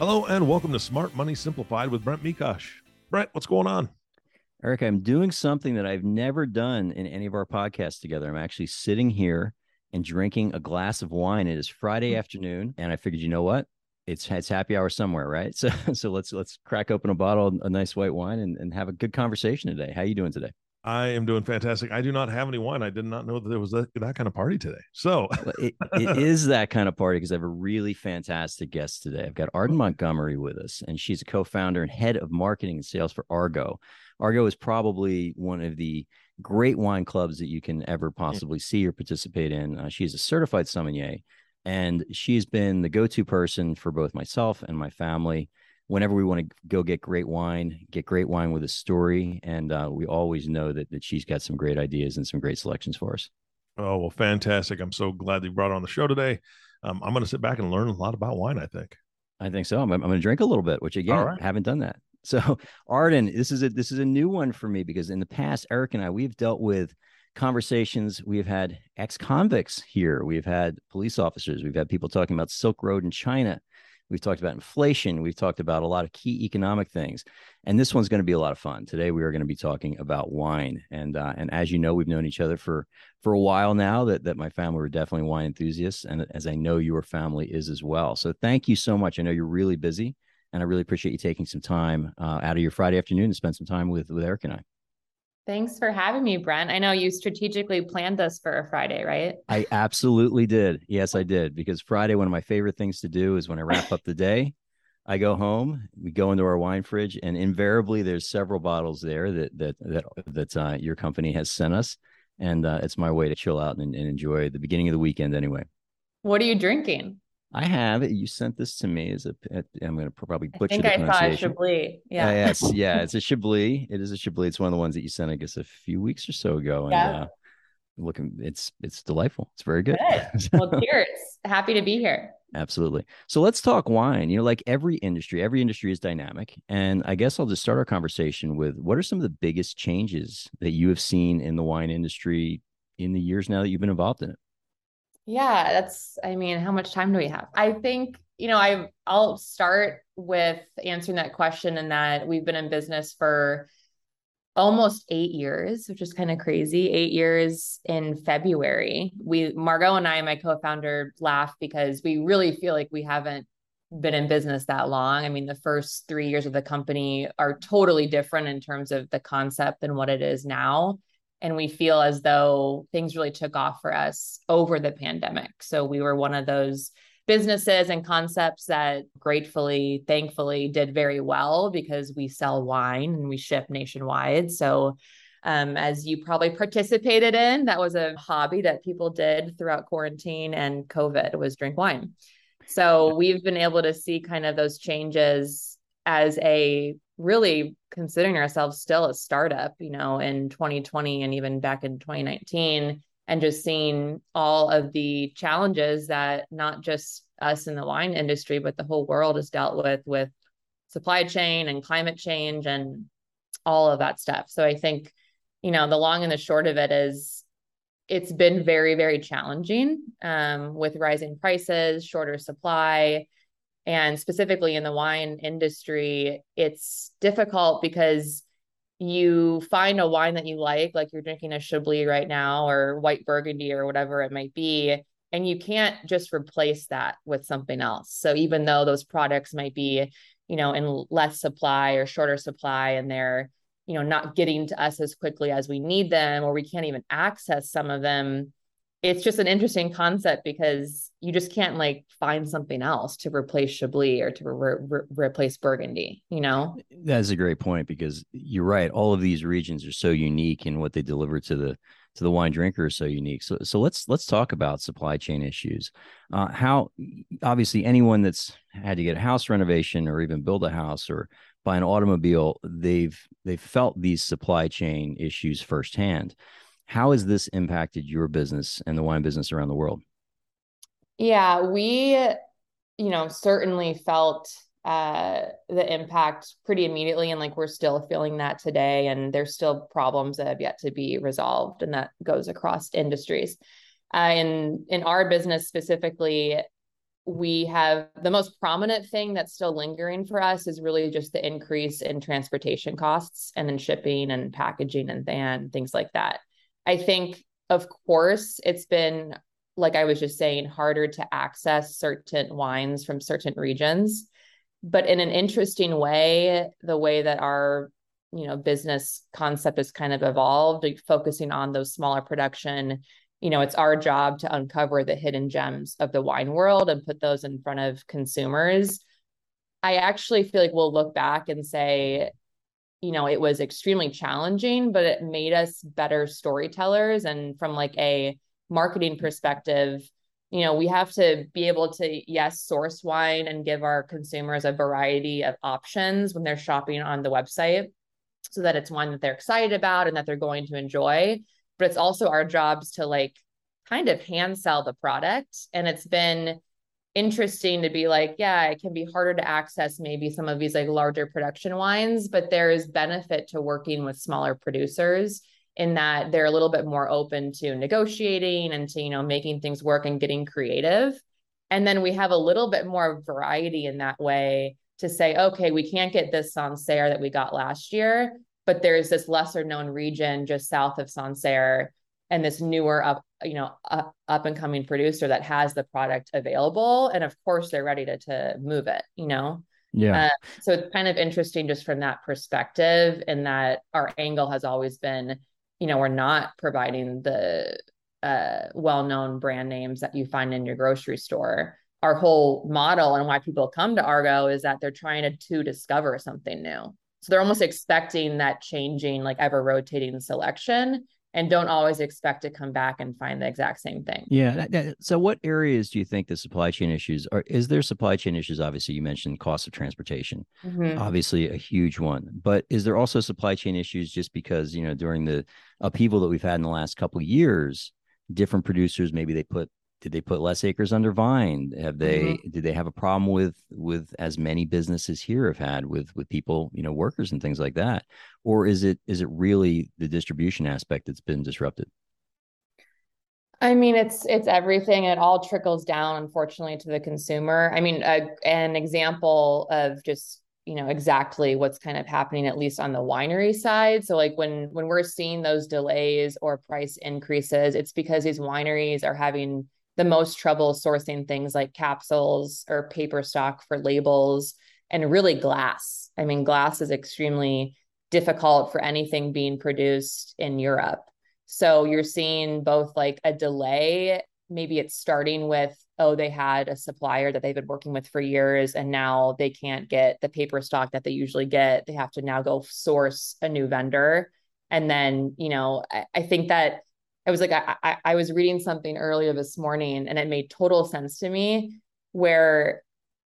Hello and welcome to Smart Money Simplified with Brent Mekosh. Brent, what's going on? Eric, I'm doing something that I've never done in any of our podcasts together. I'm actually sitting here and drinking a glass of wine. It is Friday hmm. afternoon, and I figured, you know what? It's it's happy hour somewhere, right? So so let's let's crack open a bottle, of a nice white wine, and, and have a good conversation today. How are you doing today? I am doing fantastic. I do not have any wine. I did not know that there was that, that kind of party today. So it, it is that kind of party because I have a really fantastic guest today. I've got Arden Montgomery with us, and she's a co-founder and head of marketing and sales for Argaux. Argaux is probably one of the great wine clubs that you can ever possibly see or participate in. Uh, she's a certified sommelier, and she's been the go-to person for both myself and my family whenever we want to go get great wine, get great wine with a story. And uh, we always know that, that she's got some great ideas and some great selections for us. Oh, well, fantastic. I'm so glad that you brought her on the show today. Um, I'm going to sit back and learn a lot about wine, I think. I think so. I'm, I'm going to drink a little bit, which again, right. haven't done that. So Arden, this is a this is a new one for me because in the past, Eric and I, we've dealt with conversations. We've had ex-convicts here. We've had police officers. We've had people talking about Silk Road in China. We've talked about inflation. We've talked about a lot of key economic things, and this one's going to be a lot of fun. Today, we are going to be talking about wine, and uh, and as you know, we've known each other for for a while now. That that my family were definitely wine enthusiasts, and as I know your family is as well. So thank you so much. I know you're really busy, and I really appreciate you taking some time uh, out of your Friday afternoon to spend some time with with Eric and I. Thanks for having me, Brent. I know you strategically planned this for a Friday, right? I absolutely did. Yes, I did. Because Friday, one of my favorite things to do is when I wrap up the day, I go home, we go into our wine fridge, and invariably there's several bottles there that that that that uh, your company has sent us, and uh, it's my way to chill out and, and enjoy the beginning of the weekend. Anyway, what are you drinking? I have it. You sent this to me as a. I'm going to probably butcher I think the I pronunciation. saw a Chablis. Yeah. Uh, yes, yeah, it's a Chablis. It is a Chablis. It's one of the ones that you sent, I guess, a few weeks or so ago. And, yeah. Uh, looking, it's it's delightful. It's very good. good. well, cheers. Happy to be here. Absolutely. So let's talk wine. You know, like every industry, every industry is dynamic, and I guess I'll just start our conversation with what are some of the biggest changes that you have seen in the wine industry in the years now that you've been involved in it. Yeah, that's I mean, how much time do we have? I think, you know, I I'll start with answering that question and that we've been in business for almost 8 years, which is kind of crazy. 8 years in February. We Margot and I, my co-founder, laugh because we really feel like we haven't been in business that long. I mean, the first 3 years of the company are totally different in terms of the concept than what it is now and we feel as though things really took off for us over the pandemic. So we were one of those businesses and concepts that gratefully, thankfully did very well because we sell wine and we ship nationwide. So um, as you probably participated in, that was a hobby that people did throughout quarantine and COVID was drink wine. So we've been able to see kind of those changes as a really considering ourselves still a startup, you know, in 2020 and even back in 2019, and just seeing all of the challenges that not just us in the wine industry, but the whole world has dealt with with supply chain and climate change and all of that stuff. So I think, you know, the long and the short of it is it's been very, very challenging um, with rising prices, shorter supply, and specifically in the wine industry, it's difficult because you find a wine that you like, like you're drinking a Chablis right now or white Burgundy or whatever it might be, and you can't just replace that with something else. So even though those products might be, you know, in less supply or shorter supply and they're, you know, not getting to us as quickly as we need them or we can't even access some of them, it's just an interesting concept because you just can't like find something else to replace Chablis or to re- re- replace Burgundy, you know? That's a great point because you're right. All of these regions are so unique in what they deliver to the to the wine drinker is so unique. So so let's let's talk about supply chain issues. Uh, how obviously anyone that's had to get a house renovation or even build a house or buy an automobile, they've they've felt these supply chain issues firsthand. How has this impacted your business and the wine business around the world? Yeah, we, you know, certainly felt uh, the impact pretty immediately. And like we're still feeling that today. And there's still problems that have yet to be resolved. And that goes across industries. Uh, in in our business specifically, we have the most prominent thing that's still lingering for us is really just the increase in transportation costs and then shipping and packaging and, and things like that. I think, of course, it's been like I was just saying, harder to access certain wines from certain regions. But in an interesting way the way that our you know business concept has kind of evolved focusing on those smaller production you know it's our job to uncover the hidden gems of the wine world and put those in front of consumers. I actually feel like we'll look back and say you know it was extremely challenging but it made us better storytellers and from like a marketing perspective you know, we have to be able to, yes, source wine and give our consumers a variety of options when they're shopping on the website so that it's one that they're excited about and that they're going to enjoy. But it's also our jobs to like kind of hand sell the product. And it's been interesting to be like, yeah, it can be harder to access maybe some of these like larger production wines, but there is benefit to working with smaller producers in that they're a little bit more open to negotiating and to you know making things work and getting creative. And then we have a little bit more variety in that way to say okay we can't get this sancerre that we got last year but there's this lesser known region just south of sancerre and this newer up you know up, up and coming producer that has the product available and of course they're ready to to move it you know yeah uh, so it's kind of interesting just from that perspective and that our angle has always been you know, we're not providing the uh, well-known brand names that you find in your grocery store. Our whole model and why people come to Argaux is that they're trying to, to discover something new. So they're almost expecting that changing, like ever rotating selection and don't always expect to come back and find the exact same thing. Yeah. So, what areas do you think the supply chain issues are? Is there supply chain issues? Obviously, you mentioned cost of transportation, mm-hmm. obviously a huge one. But is there also supply chain issues just because you know during the upheaval that we've had in the last couple of years, different producers maybe they put did they put less acres under vine have they mm-hmm. did they have a problem with with as many businesses here have had with with people you know workers and things like that or is it is it really the distribution aspect that's been disrupted I mean, it's it's everything. It all trickles down, unfortunately, to the consumer. I mean, a, an example of just you know exactly what's kind of happening, at least on the winery side. So, like when when we're seeing those delays or price increases, it's because these wineries are having the most trouble sourcing things like capsules or paper stock for labels and really glass. I mean, glass is extremely difficult for anything being produced in Europe. So you're seeing both like a delay, maybe it's starting with, oh, they had a supplier that they've been working with for years and now they can't get the paper stock that they usually get. They have to now go source a new vendor. And then, you know, I, I think that I was like, I, I, I was reading something earlier this morning and it made total sense to me where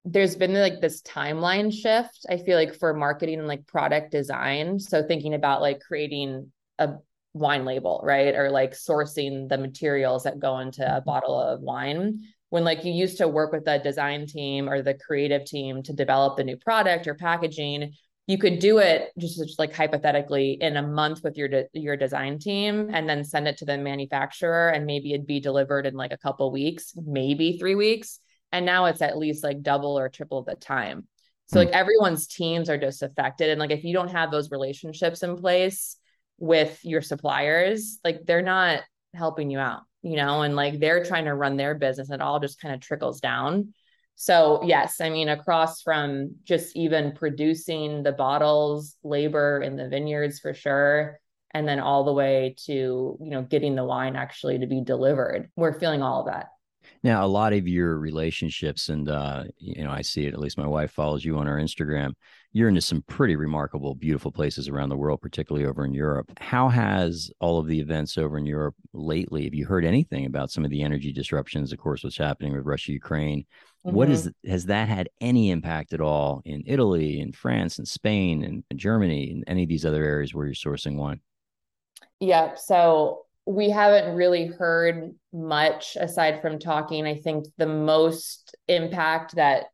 there's been like this timeline shift i feel like for marketing and like product design. So thinking about like creating a wine label right? Or like sourcing the materials that go into a mm-hmm. bottle of wine. When like you used to work with the design team or the creative team to develop the new product or packaging you could do it just, just like hypothetically in a month with your de- your design team and then send it to the manufacturer and maybe it'd be delivered in like a couple weeks maybe 3 weeks. And now it's at least like double or triple the time. So hmm. like everyone's teams are just affected. And like if you don't have those relationships in place with your suppliers like they're not helping you out you know? And like they're trying to run their business. And it all just kind of trickles down so, yes, I mean, across from just even producing the bottles, labor in the vineyards for sure, and then all the way to, you know, getting the wine actually to be delivered. We're feeling all of that. Now, a lot of your relationships, and uh, you know, I see it. At least my wife follows you on our Instagram. You're into some pretty remarkable, beautiful places around the world, particularly over in Europe. How has all of the events over in Europe lately? Have you heard anything about some of the energy disruptions? Of course, what's happening with Russia, Ukraine. Mm-hmm. What is has that had any impact at all in Italy, in France, and Spain, and Germany, and any of these other areas where you're sourcing wine? Yeah, so we haven't really heard much aside from talking. I think the most impact that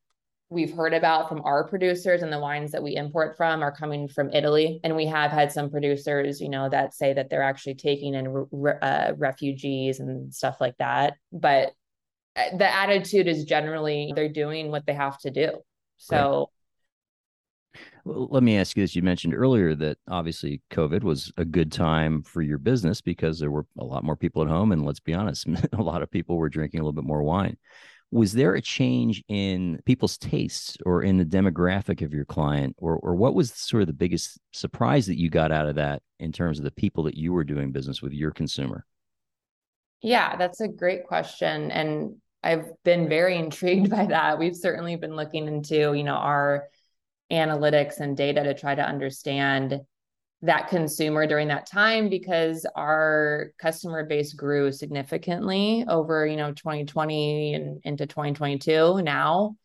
we've heard about from our producers and the wines that we import from are coming from Italy. And we have had some producers, you know, that say that they're actually taking in re- uh, refugees and stuff like that. But Uh, the attitude is generally they're doing what they have to do. So let me ask you this. You mentioned earlier that obviously COVID was a good time for your business because there were a lot more people at home. And let's be honest, a lot of people were drinking a little bit more wine. Was there a change in people's tastes or in the demographic of your client? Or, or what was sort of the biggest surprise that you got out of that in terms of the people that you were doing business with your consumer? Yeah, that's a great question. And I've been very intrigued by that. We've certainly been looking into, you know, our analytics and data to try to understand that consumer during that time because our customer base grew significantly over you know 2020 and into 2022 now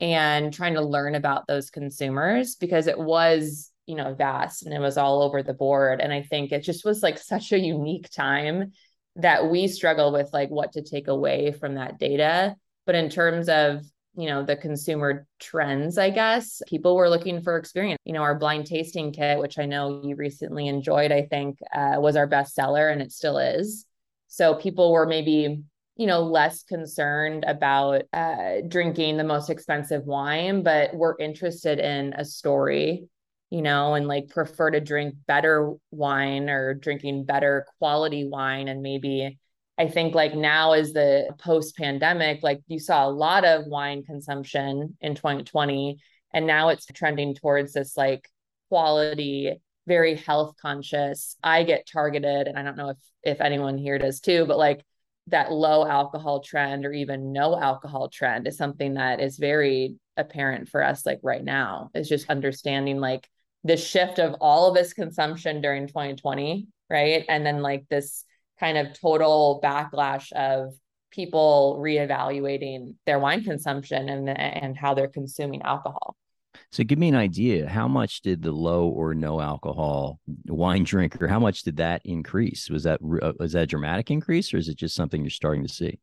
and trying to learn about those consumers because it was you know vast and it was all over the board and i think it just was like such a unique time that we struggle with like what to take away from that data. But in terms of you know the consumer trends i guess people were looking for experience. You know our blind tasting kit which i know you recently enjoyed i think uh, was our best seller and it still is. So people were maybe you know less concerned about uh, drinking the most expensive wine but were interested in a story you know and like prefer to drink better wine or drinking better quality wine and maybe I think like now is the post pandemic, like you saw a lot of wine consumption in 2020, and now it's trending towards this like quality, very health conscious. I get targeted, and I don't know if if anyone here does too, but like that low alcohol trend or even no alcohol trend is something that is very apparent for us like right now is just understanding like the shift of all of this consumption during 2020 right and then like this kind of total backlash of people reevaluating their wine consumption and and how they're consuming alcohol. So give me an idea. How much did the low or no alcohol wine drinker? How much did that increase? Was that uh, was that a dramatic increase, or is it just something you're starting to see?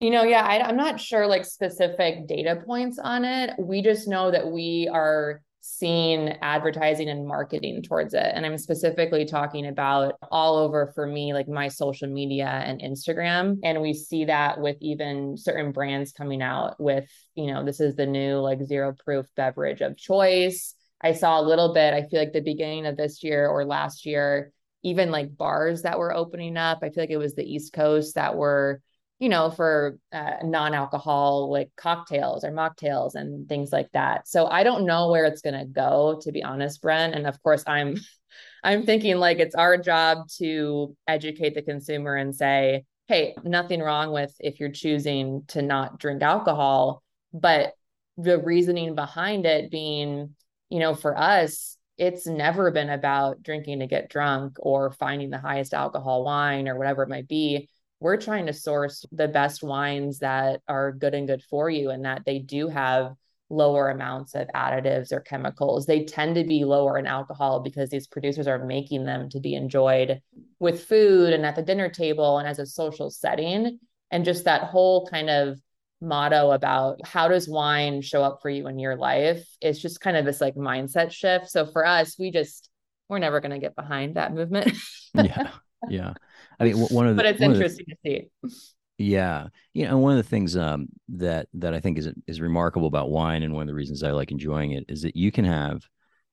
You know, yeah, I, I'm not sure like specific data points on it. We just know that we are seen advertising and marketing towards it. And I'm specifically talking about all over for me, like my social media and Instagram. And we see that with even certain brands coming out with, you know, this is the new like zero proof beverage of choice. I saw a little bit, I feel like the beginning of this year or last year, even like bars that were opening up. I feel like it was the East Coast that were you know, for uh, non-alcohol like cocktails or mocktails and things like that. So I don't know where it's going to go, to be honest, Brent. And of course, I'm, I'm thinking like it's our job to educate the consumer and say, hey, nothing wrong with if you're choosing to not drink alcohol, but the reasoning behind it being, you know, for us, it's never been about drinking to get drunk or finding the highest alcohol wine or whatever it might be we're trying to source the best wines that are good and good for you and that they do have lower amounts of additives or chemicals. They tend to be lower in alcohol because these producers are making them to be enjoyed with food and at the dinner table and as a social setting. And just that whole kind of motto about how does wine show up for you in your life is just kind of this like mindset shift. So for us, we just, we're never going to get behind that movement. yeah. Yeah. I mean, one of the, but it's interesting the, to see. Yeah, you know, one of the things um, that that I think is is remarkable about wine, and one of the reasons I like enjoying it is that you can have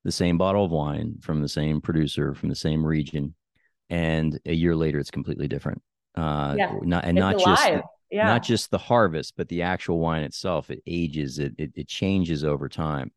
the same bottle of wine from the same producer from the same region, and a year later it's completely different. Uh, yeah. not and it's not alive. just yeah. not just the harvest, but the actual wine itself. It ages, it it, it changes over time.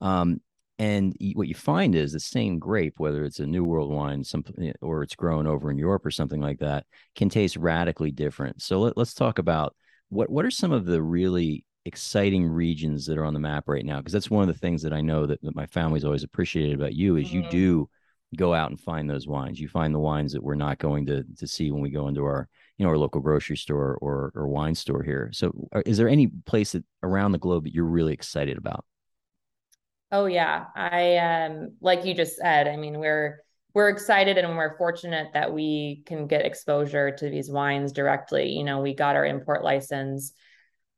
Um, and what you find is the same grape, whether it's a New World wine, something or it's grown over in Europe or something like that, can taste radically different. So let, us talk about what what are some of the really exciting regions that are on the map right now? Because that's one of the things that I know that, that my family's always appreciated about you is mm-hmm. you do go out and find those wines. You find the wines that we're not going to to see when we go into our you know our local grocery store or or wine store here. So, uh, is there any place that around the globe that you're really excited about? Oh yeah, I um like you just said. I mean, we're we're excited and we're fortunate that we can get exposure to these wines directly. You know, we got our import license.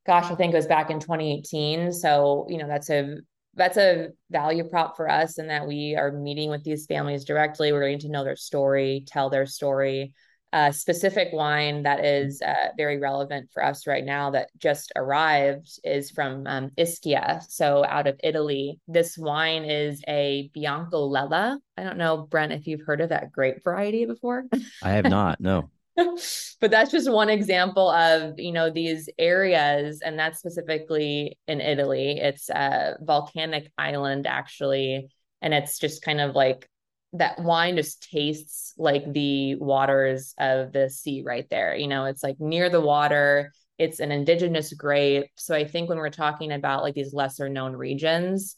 Gosh, I think it was back in 2018. So, you know, that's a that's a value prop for us and that we are meeting with these families directly. We're getting to know their story, tell their story. A specific wine that is uh, very relevant for us right now that just arrived is from um, Ischia, so out of Italy. This wine is a Biancolella. I don't know, Brent, if you've heard of that grape variety before. I have not. No. but that's just one example of you know these areas and that's specifically in italy it's a volcanic island actually and it's just kind of like that wine just tastes like the waters of the sea right there you know it's like near the water it's an indigenous grape so i think when we're talking about like these lesser known regions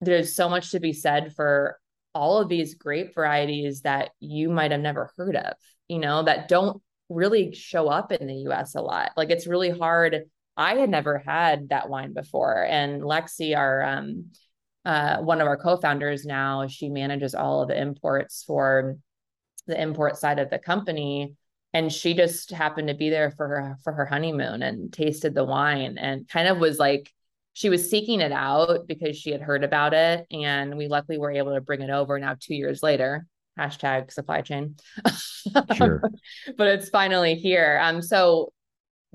there's so much to be said for all of these grape varieties that you might have never heard of you know, that don't really show up in the US a lot. Like it's really hard. I had never had that wine before. And Lexi, our um uh one of our co-founders now, she manages all of the imports for the import side of the company. And she just happened to be there for her for her honeymoon and tasted the wine and kind of was like she was seeking it out because she had heard about it. And we luckily were able to bring it over now two years later hashtag supply chain. Sure. but it's finally here. Um, so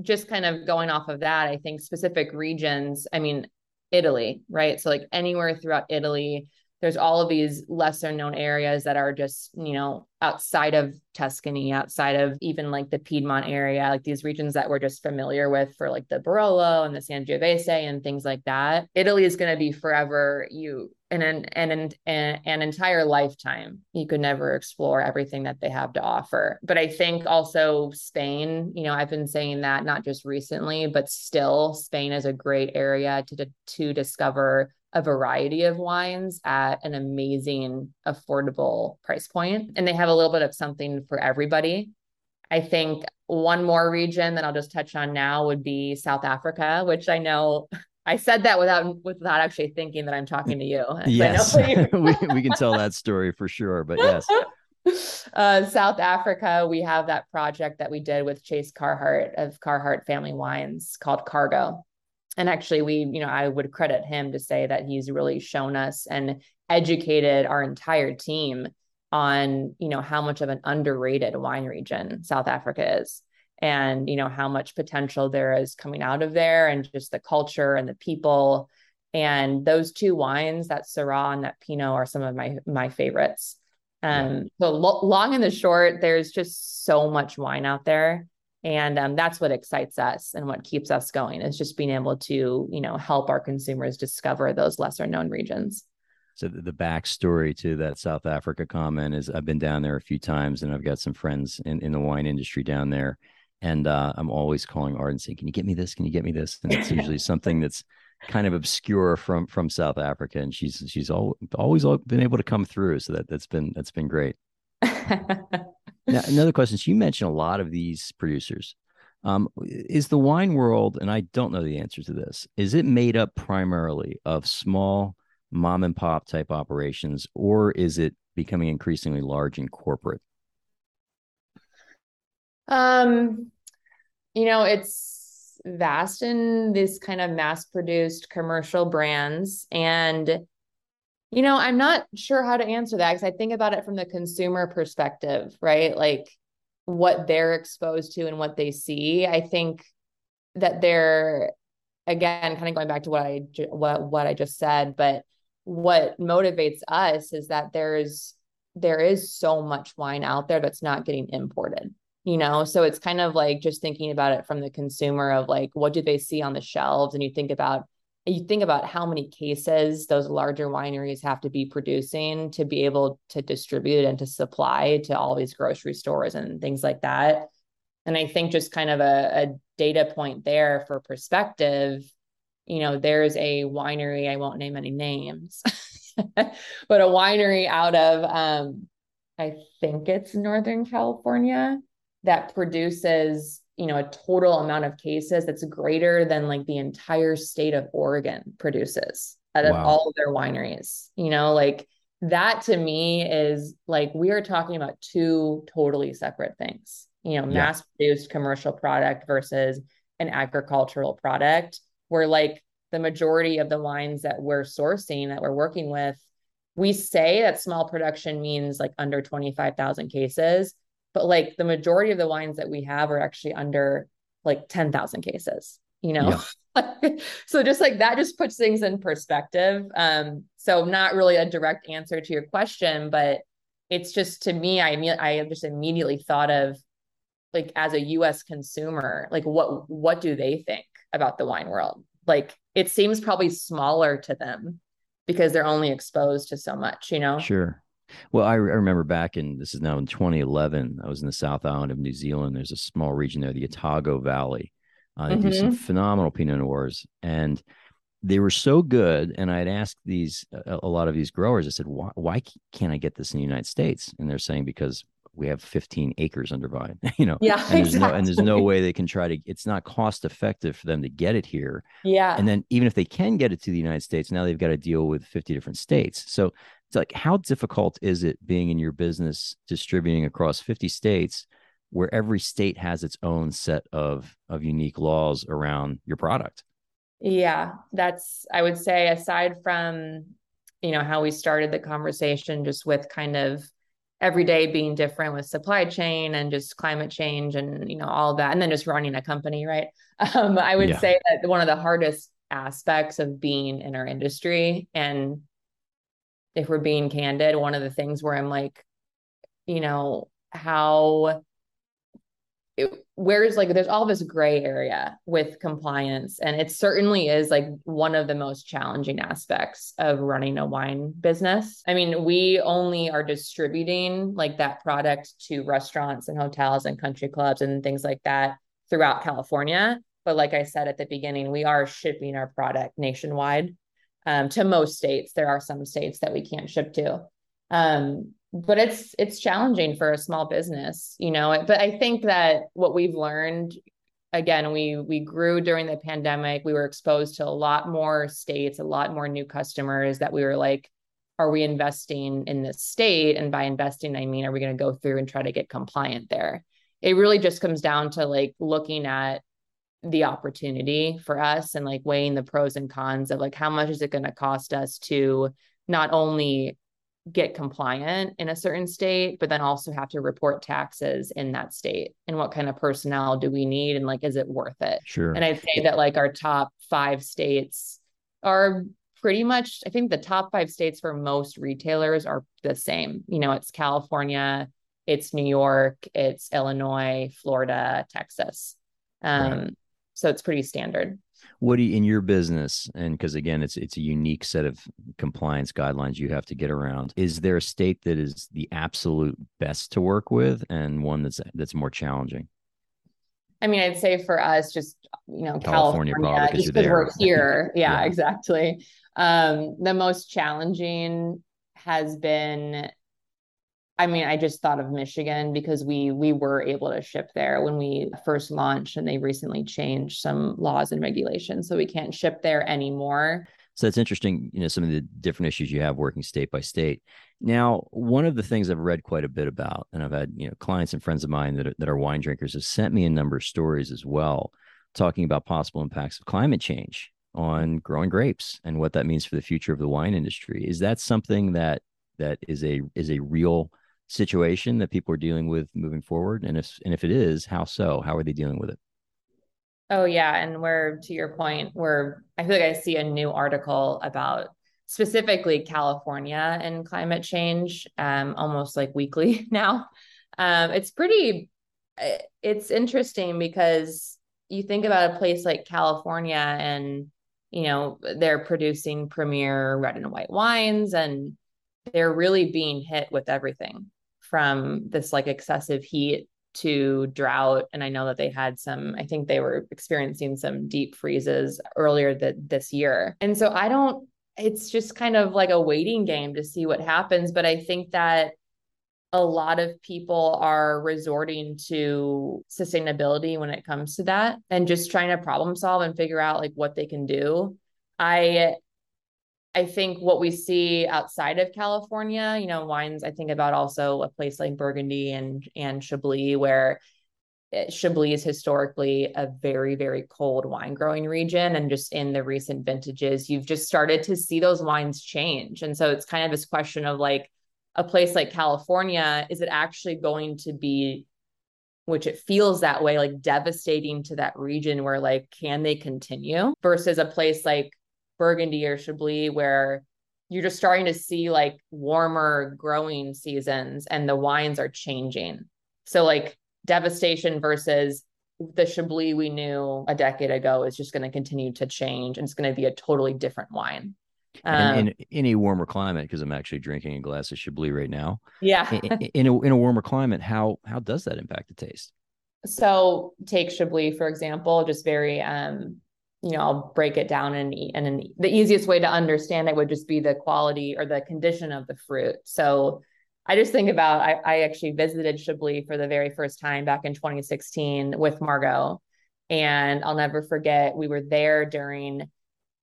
just kind of going off of that, I think specific regions, I mean, Italy, right? So like anywhere throughout Italy, there's all of these lesser known areas that are just, you know, outside of Tuscany, outside of even like the Piedmont area, like these regions that we're just familiar with for like the Barolo and the Sangiovese and things like that. Italy is going to be forever you an, an, an, an entire lifetime. You could never explore everything that they have to offer. But I think also Spain, you know, I've been saying that not just recently, but still Spain is a great area to, to discover a variety of wines at an amazing, affordable price. And they have a little bit of something for everybody. I think one more region that I'll just touch on now would be South Africa, which I know I said that without without actually thinking that I'm talking to you. Yes, we, we can tell that story for sure. But yes, uh, South Africa, we have that project that we did with Chase Carhart of Carhart Family Wines called Cargo, and actually we you know i would credit him to say that he's really shown us and educated our entire team on you know how much of an underrated wine region south africa is and you know how much potential there is coming out of there and just the culture and the people. And those two wines that syrah and that pinot are some of my my favorites. Um so lo- long and the short there's just so much wine out there. And um, that's what excites us and what keeps us going is just being able to you know help our consumers discover those lesser known regions. So the, the backstory to that south africa comment is i've been down there a few times and i've got some friends in, in the wine industry down there and uh, i'm always calling art and saying can you get me this can you get me this and it's usually something that's kind of obscure from from south africa and she's she's all, always been able to come through so that that's been that's been great now, another question. So you mentioned a lot of these producers. Um, is the wine world, and I don't know the answer to this, is it made up primarily of small mom and pop type operations, or is it becoming increasingly large and corporate? Um, you know, it's vast in this kind of mass produced commercial brands. And you know, I'm not sure how to answer that because I think about it from the consumer perspective, right? Like what they're exposed to and what they see. I think that they're again kind of going back to what I what what I just said, but what motivates us is that there's there is so much wine out there that's not getting imported you know so it's kind of like just thinking about it from the consumer of like what do they see on the shelves? And you think about you think about how many cases those larger wineries have to be producing to be able to distribute and to supply to all these grocery stores and things like that. And I think just kind of a, a data point there for perspective, you know, there's a winery, I won't name any names, but a winery out of, um, I think it's Northern California that produces, you know, a total amount of cases that's greater than like the entire state of Oregon produces out of wow. all of their wineries. You know, like that to me is like we are talking about two totally separate things. You know, mass produced commercial product versus an agricultural product where like the majority of the wines that we're sourcing that we're working with we say that small production means like under 25,000 cases but like the majority of the wines that we have are actually under like 10,000 cases you know yeah. so just like that just puts things in perspective um so not really a direct answer to your question but it's just to me i mean, i just immediately thought of like as a US consumer, like what what do they think about the wine world? Like it seems probably smaller to them because they're only exposed to so much, you know? Sure. Well, I, I, remember back in this is now in 2011. I was in the South Island of New Zealand. There's a small region there, the Otago Valley. Uh, they mm-hmm. do some mm-hmm. phenomenal Pinot Noirs, and they were so good. And I had asked these a, a lot of these growers. I said, "Why, why can't I get this in the United States?" And they're saying because we have 15 acres under vine you know yeah and there's exactly. no and there's no way they can try to it's not cost effective for them to get it here yeah and then even if they can get it to the united states now they've got to deal with 50 different states so like how difficult is it being in your business distributing across 50 states where every state has its own set of of unique laws around your product yeah that's i would say aside from you know how we started the conversation just with kind of every day being different with supply chain and just climate change and you know all that and then just running a company right um, i would yeah. say that one of the hardest aspects of being in our industry and if we're being candid one of the things where i'm like you know how it, where's like there's all this gray area with compliance and it certainly is like one of the most challenging aspects of running a wine business. I mean we only are distributing like that product to restaurants and hotels and country clubs and things like that throughout california. But like i said at the beginning we are shipping our product nationwide um, to most states there are some states that we can't ship to. Um, but it's it's challenging for a small business you know but i think that what we've learned again we we grew during the pandemic. We were exposed to a lot more states a lot more new customers that we were like are we investing in this state? And by investing i mean are we going to go through and try to get compliant there? It really just comes down to like looking at the opportunity for us and like weighing the pros and cons of like how much is it going to cost us to not only get compliant in a certain state, but then also have to report taxes in that state. And what kind of personnel do we need? And like, is it worth it? Sure. And I'd say that like our top five states are pretty much, I think the top five states for most retailers are the same. You know, it's California, it's New York, it's Illinois, Florida, Texas. Um, right. So it's pretty standard what do you in your business and because again it's it's a unique set of compliance guidelines you have to get around is there a state that is the absolute best to work with and one that's that's more challenging I mean, I'd say for us, just you know, California, California just because we're here. Yeah, yeah, exactly. Um, the most challenging has been I mean, I just thought of Michigan because we we were able to ship there when we first launched, and they recently changed some laws and regulations, so we can't ship there anymore. So that's interesting. You know, some of the different issues you have working state by state. Now, one of the things I've read quite a bit about, and I've had you know clients and friends of mine that are, that are wine drinkers have sent me a number of stories as well, talking about possible impacts of climate change on growing grapes and what that means for the future of the wine industry. Is that something that that is a is a real situation that people are dealing with moving forward? And if and if it is, how so? How are they dealing with it? Oh yeah, and we're to your point, we're I feel like I see a new article about specifically California and climate change, um, almost like weekly now. Um, it's pretty, eh, it's interesting because you think about a place like California and you know they're producing premier red and white wines and they're really being hit with everything from this like excessive heat to drought. And I know that they had some, I think they were experiencing some deep freezes earlier that this year. And so I don't, it's just kind of like a waiting game to see what happens. But I think that a lot of people are resorting to sustainability when it comes to that and just trying to problem solve and figure out like what they can do. I I think what we see outside of California, you know, wines, I think about also a place like Burgundy and and Chablis where Chablis is historically a very, very cold wine growing region. And just in the recent vintages, you've just started to see those wines change. And so it's kind of this question of like, a place like California, is it actually going to be, which it feels that way, like devastating to that region where like, can they continue versus a place like Burgundy or Chablis where you're just starting to see like warmer growing seasons and the wines are changing. So like devastation versus the Chablis we knew a decade ago is just going to continue to change and it's going to be a totally different wine. Um, in, in any warmer climate, because I'm actually drinking a glass of Chablis right now. Yeah. in, in, a in a warmer climate, how how does that impact the taste? So take Chablis for example, just very um, you know, I'll break it down and and, the easiest way to understand it would just be the quality or the condition of the fruit. So I just think about I, I actually visited Chablis for the very first time back in 2016 with Margot. And I'll never forget, we were there during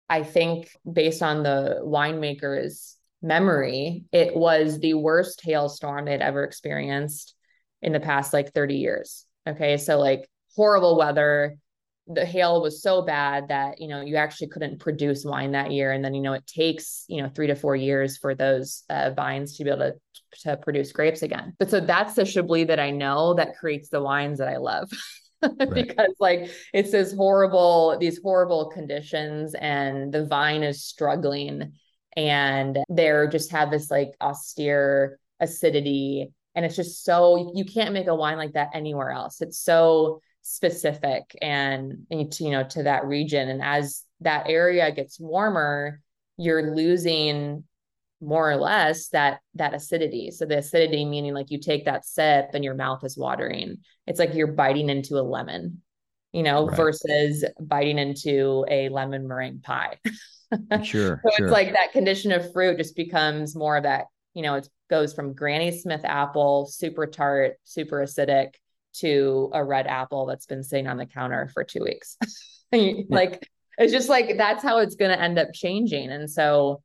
I think based on the winemaker's memory, it was the worst hailstorm they'd ever experienced in the past like 30 years. Okay. So, like, horrible weather. The hail was so bad that, you know, you actually couldn't produce wine that year. And then, you know, it takes, you know, three to four years for those uh, vines to be able to, to produce grapes again. But so that's the Chablis that I know that creates the wines that I love. because like it's this horrible these horrible conditions and the vine is struggling and they're just have this like austere acidity and it's just so you can't make a wine like that anywhere else it's so specific and, and you know to that region and as that area gets warmer you're losing more or less that that acidity so the acidity meaning like you take that sip and your mouth is watering it's like you're biting into a lemon you know right. versus biting into a lemon meringue pie sure so sure. it's like that condition of fruit just becomes more of that you know it goes from granny smith apple super tart super acidic to a red apple that's been sitting on the counter for two weeks. Like it's just like that's how it's going to end up changing. And so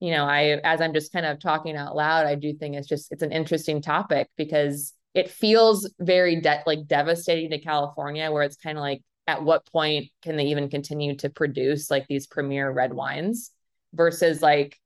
you know, I, as I'm just kind of talking out loud, I do think it's just, it's an interesting topic because it feels very de- like devastating to California, where it's kind of like, at what point can they even continue to produce like these premier red wines versus like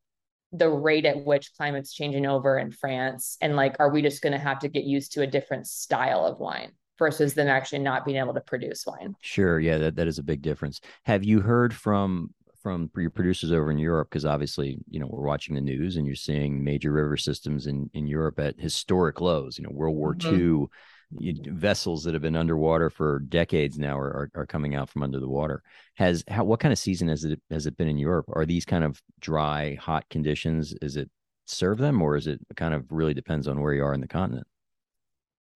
the rate at which climate's changing over in France? And like, are we just going to have to get used to a different style of wine? versus them actually not being able to produce wine. Sure. Yeah, that, that is a big difference. Have you heard from from your producers over in Europe? Because obviously, you know, we're watching the news and you're seeing major river systems in, in Europe at historic lows. You know, World War mm-hmm. II vessels that have been underwater for decades now are, are, are coming out from under the water. Has how what kind of season has it has it been in Europe? Are these kind of dry, hot conditions? Is it serve them, or is it kind of really depends on where you are in the continent?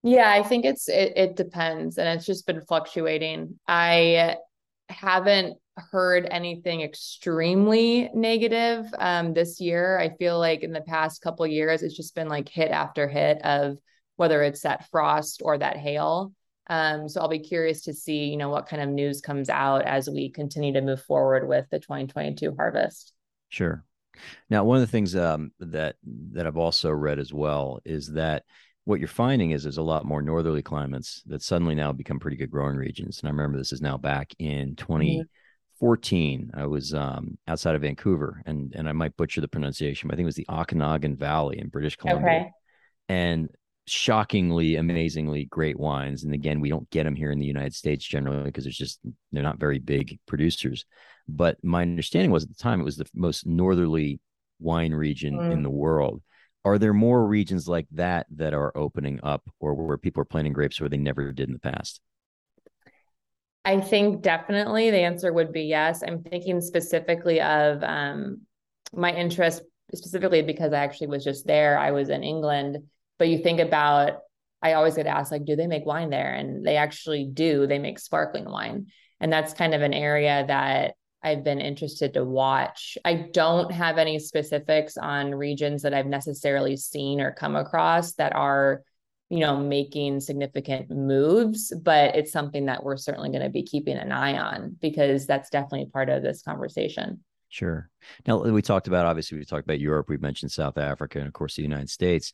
Yeah, I think it's it, it depends, and it's just been fluctuating. I haven't heard anything extremely negative um, this year. I feel like in the past couple years, it's just been like hit after hit of whether it's that frost or that hail. Um, so I'll be curious to see, you know, what kind of news comes out as we continue to move forward with the 2022 harvest. Sure. Now, one of the things um, that that I've also read as well is that what you're finding is there's a lot more northerly climates that suddenly now become pretty good growing regions. And I remember this is now back in 2014. mm-hmm. I was um, outside of Vancouver, and and I might butcher the pronunciation, but I think it was the Okanagan Valley in British Columbia. Okay. And shockingly, amazingly great wines. And again, we don't get them here in the United States generally because it's just they're not very big producers. But my understanding was at the time it was the most northerly wine region mm. in the world. Are there more regions like that that are opening up, or where people are planting grapes where they never did in the past? I think definitely the answer would be yes. I'm thinking specifically of um, my interest specifically because I actually was just there. I was in England, but you think about I always get asked, like, do they make wine there? And they actually do. They make sparkling wine. And that's kind of an area that I've been interested to watch. I don't have any specifics on regions that I've necessarily seen or come across that are, you know, making significant moves, but it's something that we're certainly going to be keeping an eye on because that's definitely part of this conversation. Sure. Now we talked about obviously we talked about Europe, we've mentioned South Africa, and of course the United States.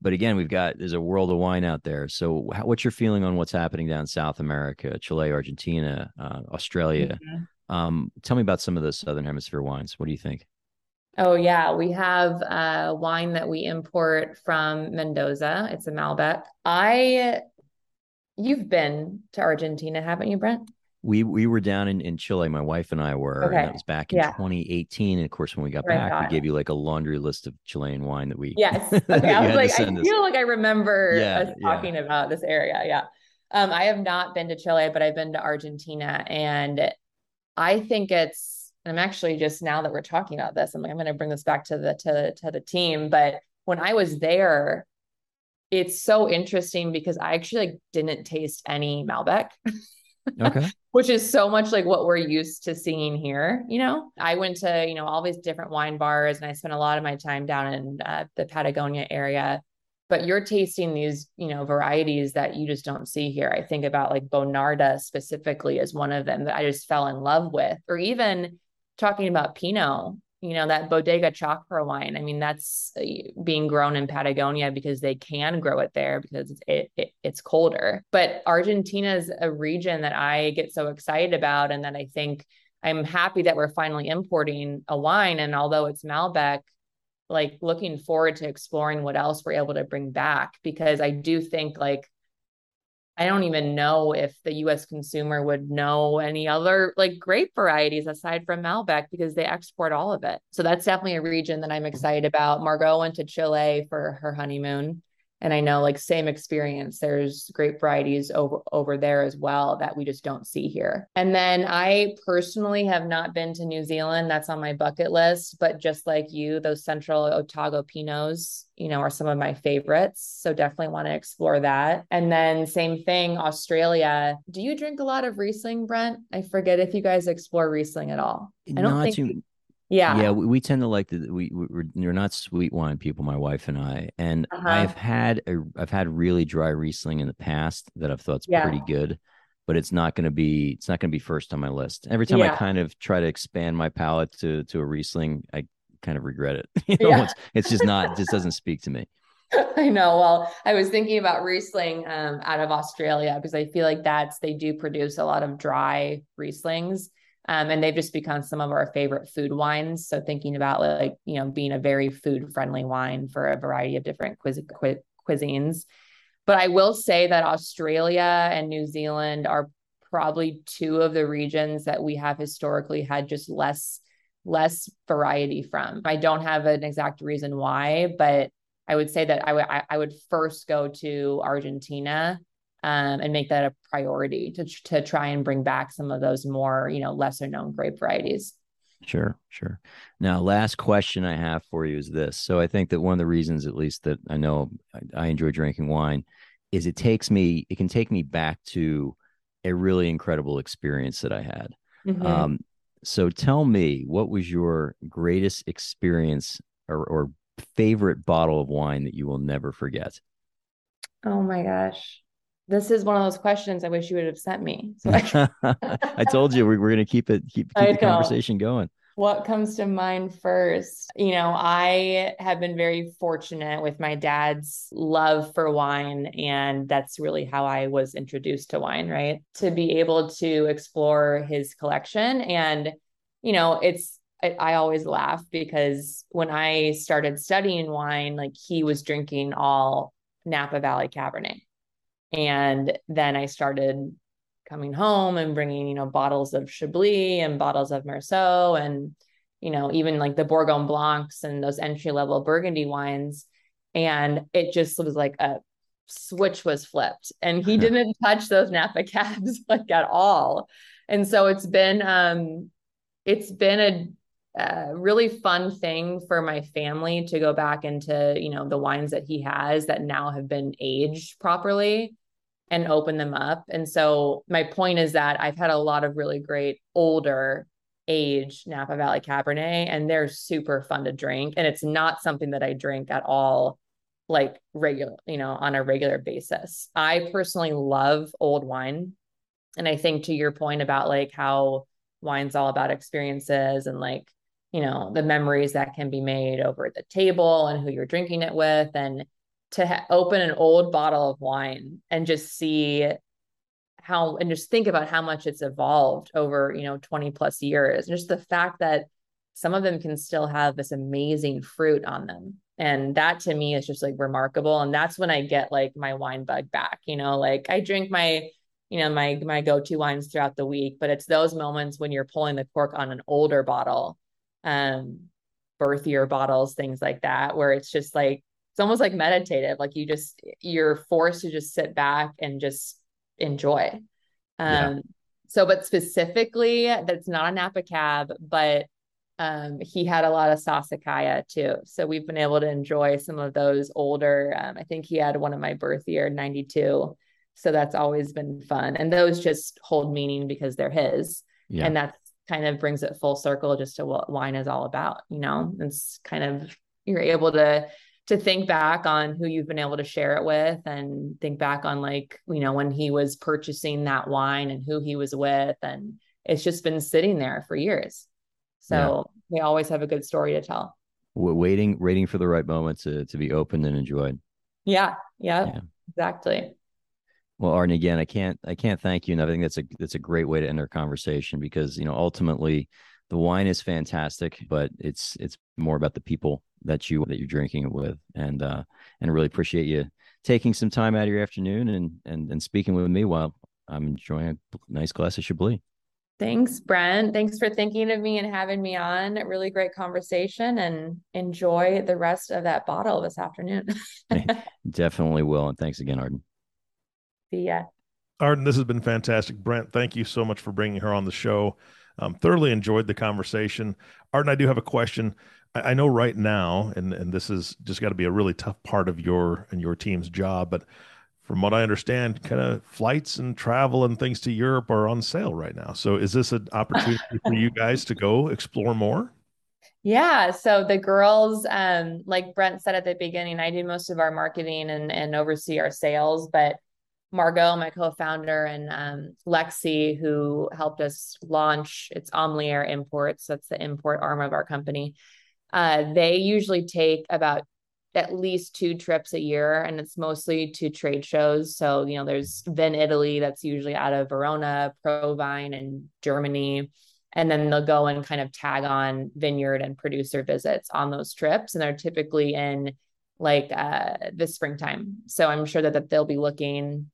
But again, we've got there's a world of wine out there. So, how, what's your feeling on what's happening down South America, Chile, Argentina, uh, Australia? Mm-hmm. Um, tell me about some of the Southern Hemisphere wines. What do you think? Oh yeah, we have a wine that we import from Mendoza. It's a Malbec. I, you've been to Argentina, haven't you, Brent? We we were down in, in Chile, my wife and I were, okay. and that was back in yeah. 2018. And of course, when we got back, we gave you like a laundry list of Chilean wine that we yes. Okay, I was like, I us. feel like I remember yeah, us talking yeah. about this area. Yeah, um, I have not been to Chile, but I've been to Argentina, and I think it's. I'm actually just now that we're talking about this, I'm like, I'm going to bring this back to the to to the team. But when I was there, it's so interesting because I actually like didn't taste any Malbec. Okay. Which is so much like what we're used to seeing here. You know, I went to, you know, all these different wine bars and I spent a lot of my time down in uh, the Patagonia area. But you're tasting these, you know, varieties that you just don't see here. I think about like Bonarda specifically as one of them that I just fell in love with, or even talking about Pinot you know that bodega Chacra wine i mean that's uh, being grown in patagonia because they can grow it there because it, it, it's colder. But argentina is a region that i get so excited about and that i think i'm happy that we're finally importing a wine. And although it's malbec like looking forward to exploring what else we're able to bring back because i do think like I don't even know if the US consumer would know any other like grape varieties aside from Malbec because they export all of it. So that's definitely a region that I'm excited about. Margot went to Chile for her honeymoon and i know like same experience. There's great varieties over over there as well that we just don't see here. And then i personally have not been to new zealand. That's on my bucket list. But just like you those central otago pinots you know are some of my favorites. So definitely want to explore that. And then same thing australia. Do you drink a lot of riesling brent? I forget if you guys explore riesling at all. I don't not think too- yeah. Yeah. We, we tend to like the, we, we're, we're not sweet wine people, my wife and I. And uh-huh. I've had, a, I've had really dry Riesling in the past that I've thought's yeah. pretty good, but it's not going to be, it's not going to be first on my list. Every time yeah. I kind of try to expand my palate to, to a Riesling, I kind of regret it. you know, yeah. it's, it's just not, it just doesn't speak to me. I know. Well, I was thinking about Riesling um, out of Australia because I feel like that's they do produce a lot of dry Rieslings. Um, and they've just become some of our favorite food wines. So thinking about like, you know, being a very food friendly wine for a variety of different cuis- cu- cuisines. But I will say that Australia and New Zealand are probably two of the regions that we have historically had just less less variety from. I don't have an exact reason why, but I would say that I would I would first go to Argentina um, and make that a priority to to try and bring back some of those more you know lesser known grape varieties. Sure, sure. Now, last question I have for you is this. So, I think that one of the reasons, at least, that I know I, I enjoy drinking wine is it takes me, it can take me back to a really incredible experience that I had. Mm-hmm. Um, so, tell me, what was your greatest experience or, or favorite bottle of wine that you will never forget? Oh my gosh this is one of those questions I wish you would have sent me. So I, I told you we are going to keep it keep, keep the conversation going. What comes to mind first? You know, I have been very fortunate with my dad's love for wine, and that's really how I was introduced to wine, right? To be able to explore his collection. And, you know, it's, I, I always laugh because when I started studying wine, like he was drinking all Napa Valley Cabernet and then I started coming home and bringing, you know, bottles of Chablis and bottles of Meursault and, you know, even like the Bourgogne Blancs and those entry level Burgundy wines. And it just was like a switch was flipped and he didn't touch those Napa cabs like at all. And so it's been, um, it's been a, a really fun thing for my family to go back into, you know, the wines that he has that now have been aged properly and open them up. And so my point is that I've had a lot of really great older age Napa Valley Cabernet and they're super fun to drink and it's not something that I drink at all like regular, you know, on a regular basis. I personally love old wine. And I think to your point about like how wine's all about experiences and like, you know, the memories that can be made over the table and who you're drinking it with and to ha- open an old bottle of wine and just see how and just think about how much it's evolved over, you know, 20 plus years. And just the fact that some of them can still have this amazing fruit on them and that to me is just like remarkable and that's when i get like my wine bug back you know like i drink my you know my my go-to wines throughout the week but it's those moments when you're pulling the cork on an older bottle um birth year bottles things like that where it's just like it's almost like meditative like you just you're forced to just sit back and just enjoy um yeah. so but specifically that's not a napa cab but um, he had a lot of Sassicaia too. So we've been able to enjoy some of those older. Um, I think he had one of my birth year, 92. So that's always been fun. And those just hold meaning because they're his. Yeah. And that's kind of brings it full circle just to what wine is all about, you know? It's kind of, you're able to, to think back on who you've been able to share it with and think back on like, you know, when he was purchasing that wine and who he was with. And it's just been sitting there for years. So yeah. we always have a good story to tell. We're waiting, waiting for the right moment to to be opened and enjoyed. Yeah, yeah, yeah. exactly. Well, Arden, again, I can't I can't thank you enough. I think that's a that's a great way to end our conversation because you know ultimately the wine is fantastic, but it's it's more about the people that you that you're drinking it with, and uh, and really appreciate you taking some time out of your afternoon and and and speaking with me while I'm enjoying a nice glass of Chablis. Thanks, Brent. Thanks for thinking of me and having me on. Really great conversation and enjoy the rest of that bottle this afternoon. Definitely will. And thanks again, Arden. See ya. Arden, this has been fantastic. Brent, thank you so much for bringing her on the show. Um, thoroughly enjoyed the conversation. Arden, I do have a question. I, I know right now, and, and this is just got to be a really tough part of your and your team's job, but from what I understand, kind of flights and travel and things to Europe are on sale right now. So is this an opportunity for you guys to go explore more? Yeah. So the girls, um, like Brent said at the beginning, I do most of our marketing and, and oversee our sales, but Margot, my co-founder, and um, Lexi, who helped us launch its Omlier Imports, that's the import arm of our company. Uh, they usually take about at least two trips a year and it's mostly to trade shows. So you know there's Vinitaly that's usually out of verona ProWein and germany. And then they'll go and kind of tag on vineyard and producer visits on those trips and they're typically in like uh the springtime. So i'm sure that, that they'll be looking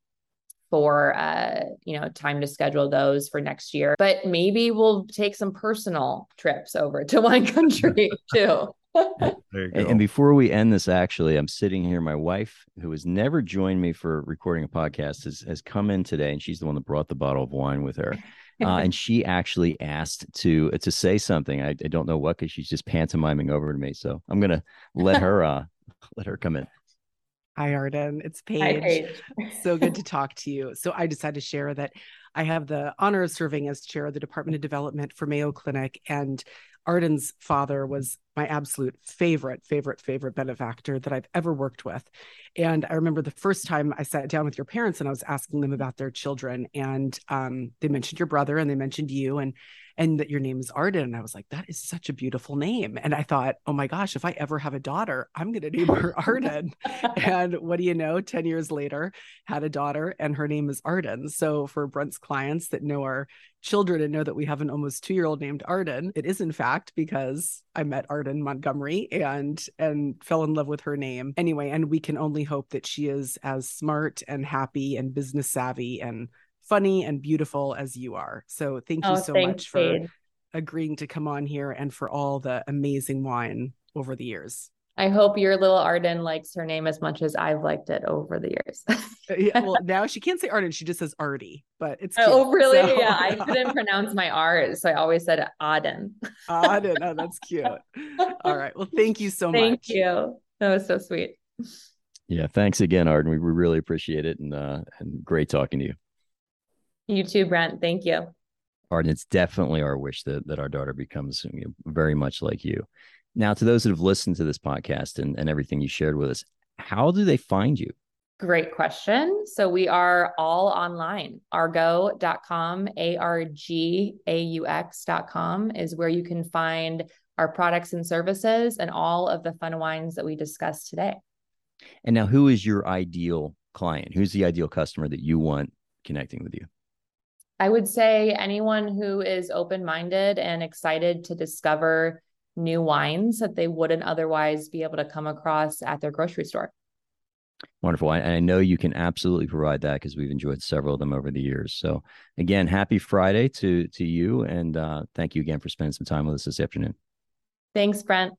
for uh you know time to schedule those for next year but maybe we'll take some personal trips over to one country too and before we end this, actually, I'm sitting here. My wife, who has never joined me for recording a podcast, has, has come in today, and she's the one that brought the bottle of wine with her. Uh, and she actually asked to to say something. I, I don't know what because she's just pantomiming over to me. So I'm gonna let her uh let her come in. Hi, Arden. It's Paige. Hi, Paige. so good to talk to you. So I decided to share that I have the honor of serving as chair of the Department of Development for Mayo Clinic, and Arden's father was my absolute favorite, favorite, favorite benefactor that I've ever worked with. And I remember the first time I sat down with your parents and I was asking them about their children, and um, they mentioned your brother and they mentioned you, and and that your name is Arden. And I was like, that is such a beautiful name. And I thought, oh my gosh, if I ever have a daughter, I'm going to name her Arden. and what do you know? 10 years later, had a daughter and her name is Arden. So for Brent's clients that know our children and know that we have an almost two year old named Arden, it is in fact because I met Arden Montgomery and and fell in love with her name. Anyway, and we can only hope that she is as smart and happy and business savvy and funny and beautiful as you are. So thank you oh, so much for agreeing to come on here and for all the amazing wine over the years. I hope your little Arden likes her name as much as I've liked it over the years. Uh, yeah, well, now she can't say Arden; she just says Artie. But it's oh, cute, oh, really? So. Yeah, I couldn't pronounce my R, so I always said Auden. Auden, oh, that's cute. All right, well, thank you so thank much. Thank you. That was so sweet. Yeah, thanks again, Arden. We, we really appreciate it, and uh, and great talking to you. You too, Brent. Thank you. Arden, it's definitely our wish that that our daughter becomes very much like you. Now, to those that have listened to this podcast and, and everything you shared with us, how do they find you? Great question. So we are all online. Argaux.com, A R G A U X.com is where you can find our products and services and all of the fun wines that we discussed today. And now, who is your ideal client? Who's the ideal customer that you want connecting with you? I would say anyone who is open minded and excited to discover new wines that they wouldn't otherwise be able to come across at their grocery store. Wonderful. And I know you can absolutely provide that because we've enjoyed several of them over the years. So again, happy Friday to to you and uh, thank you again for spending some time with us this afternoon. Thanks, Brent.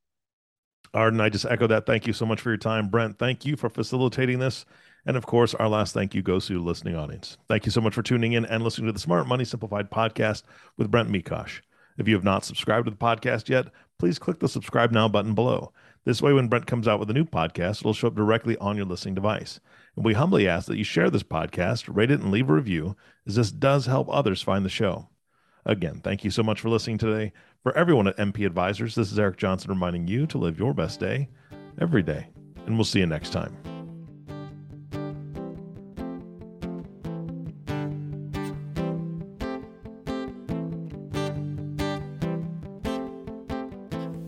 Arden, I just echo that. Thank you so much for your time. Brent, thank you for facilitating this. And of course, our last thank you goes to the listening audience. Thank you so much for tuning in and listening to the Smart Money Simplified podcast with Brent Mekosh. If you have not subscribed to the podcast yet, please click the subscribe now button below. This way, when Brent comes out with a new podcast, it'll show up directly on your listening device. And we humbly ask that you share this podcast, rate it, and leave a review, as this does help others find the show. Again, thank you so much for listening today. For everyone at MP Advisors, this is Eric Johnson reminding you to live your best day every day. And we'll see you next time.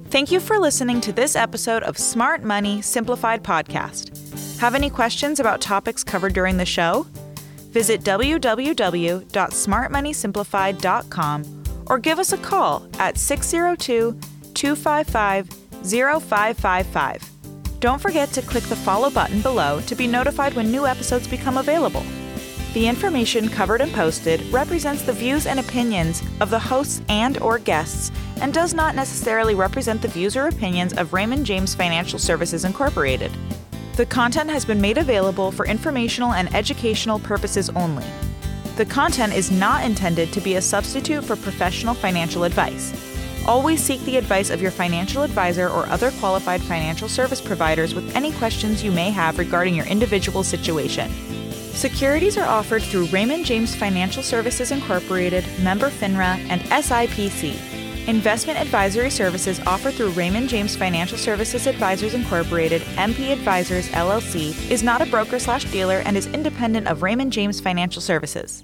Thank you for listening to this episode of Smart Money Simplified Podcast. Have any questions about topics covered during the show? Visit www.smartmoneysimplified.com or give us a call at 602 255 0555. Don't forget to click the follow button below to be notified when new episodes become available. The information covered and posted represents the views and opinions of the hosts and or guests and does not necessarily represent the views or opinions of Raymond James Financial Services Incorporated. The content has been made available for informational and educational purposes only. The content is not intended to be a substitute for professional financial advice. Always seek the advice of your financial advisor or other qualified financial service providers with any questions you may have regarding your individual situation. Securities are offered through Raymond James Financial Services Incorporated, member FINRA, and SIPC. Investment advisory services offered through Raymond James Financial Services Advisors Incorporated, MP Advisors LLC, is not a broker slash dealer and is independent of Raymond James Financial Services.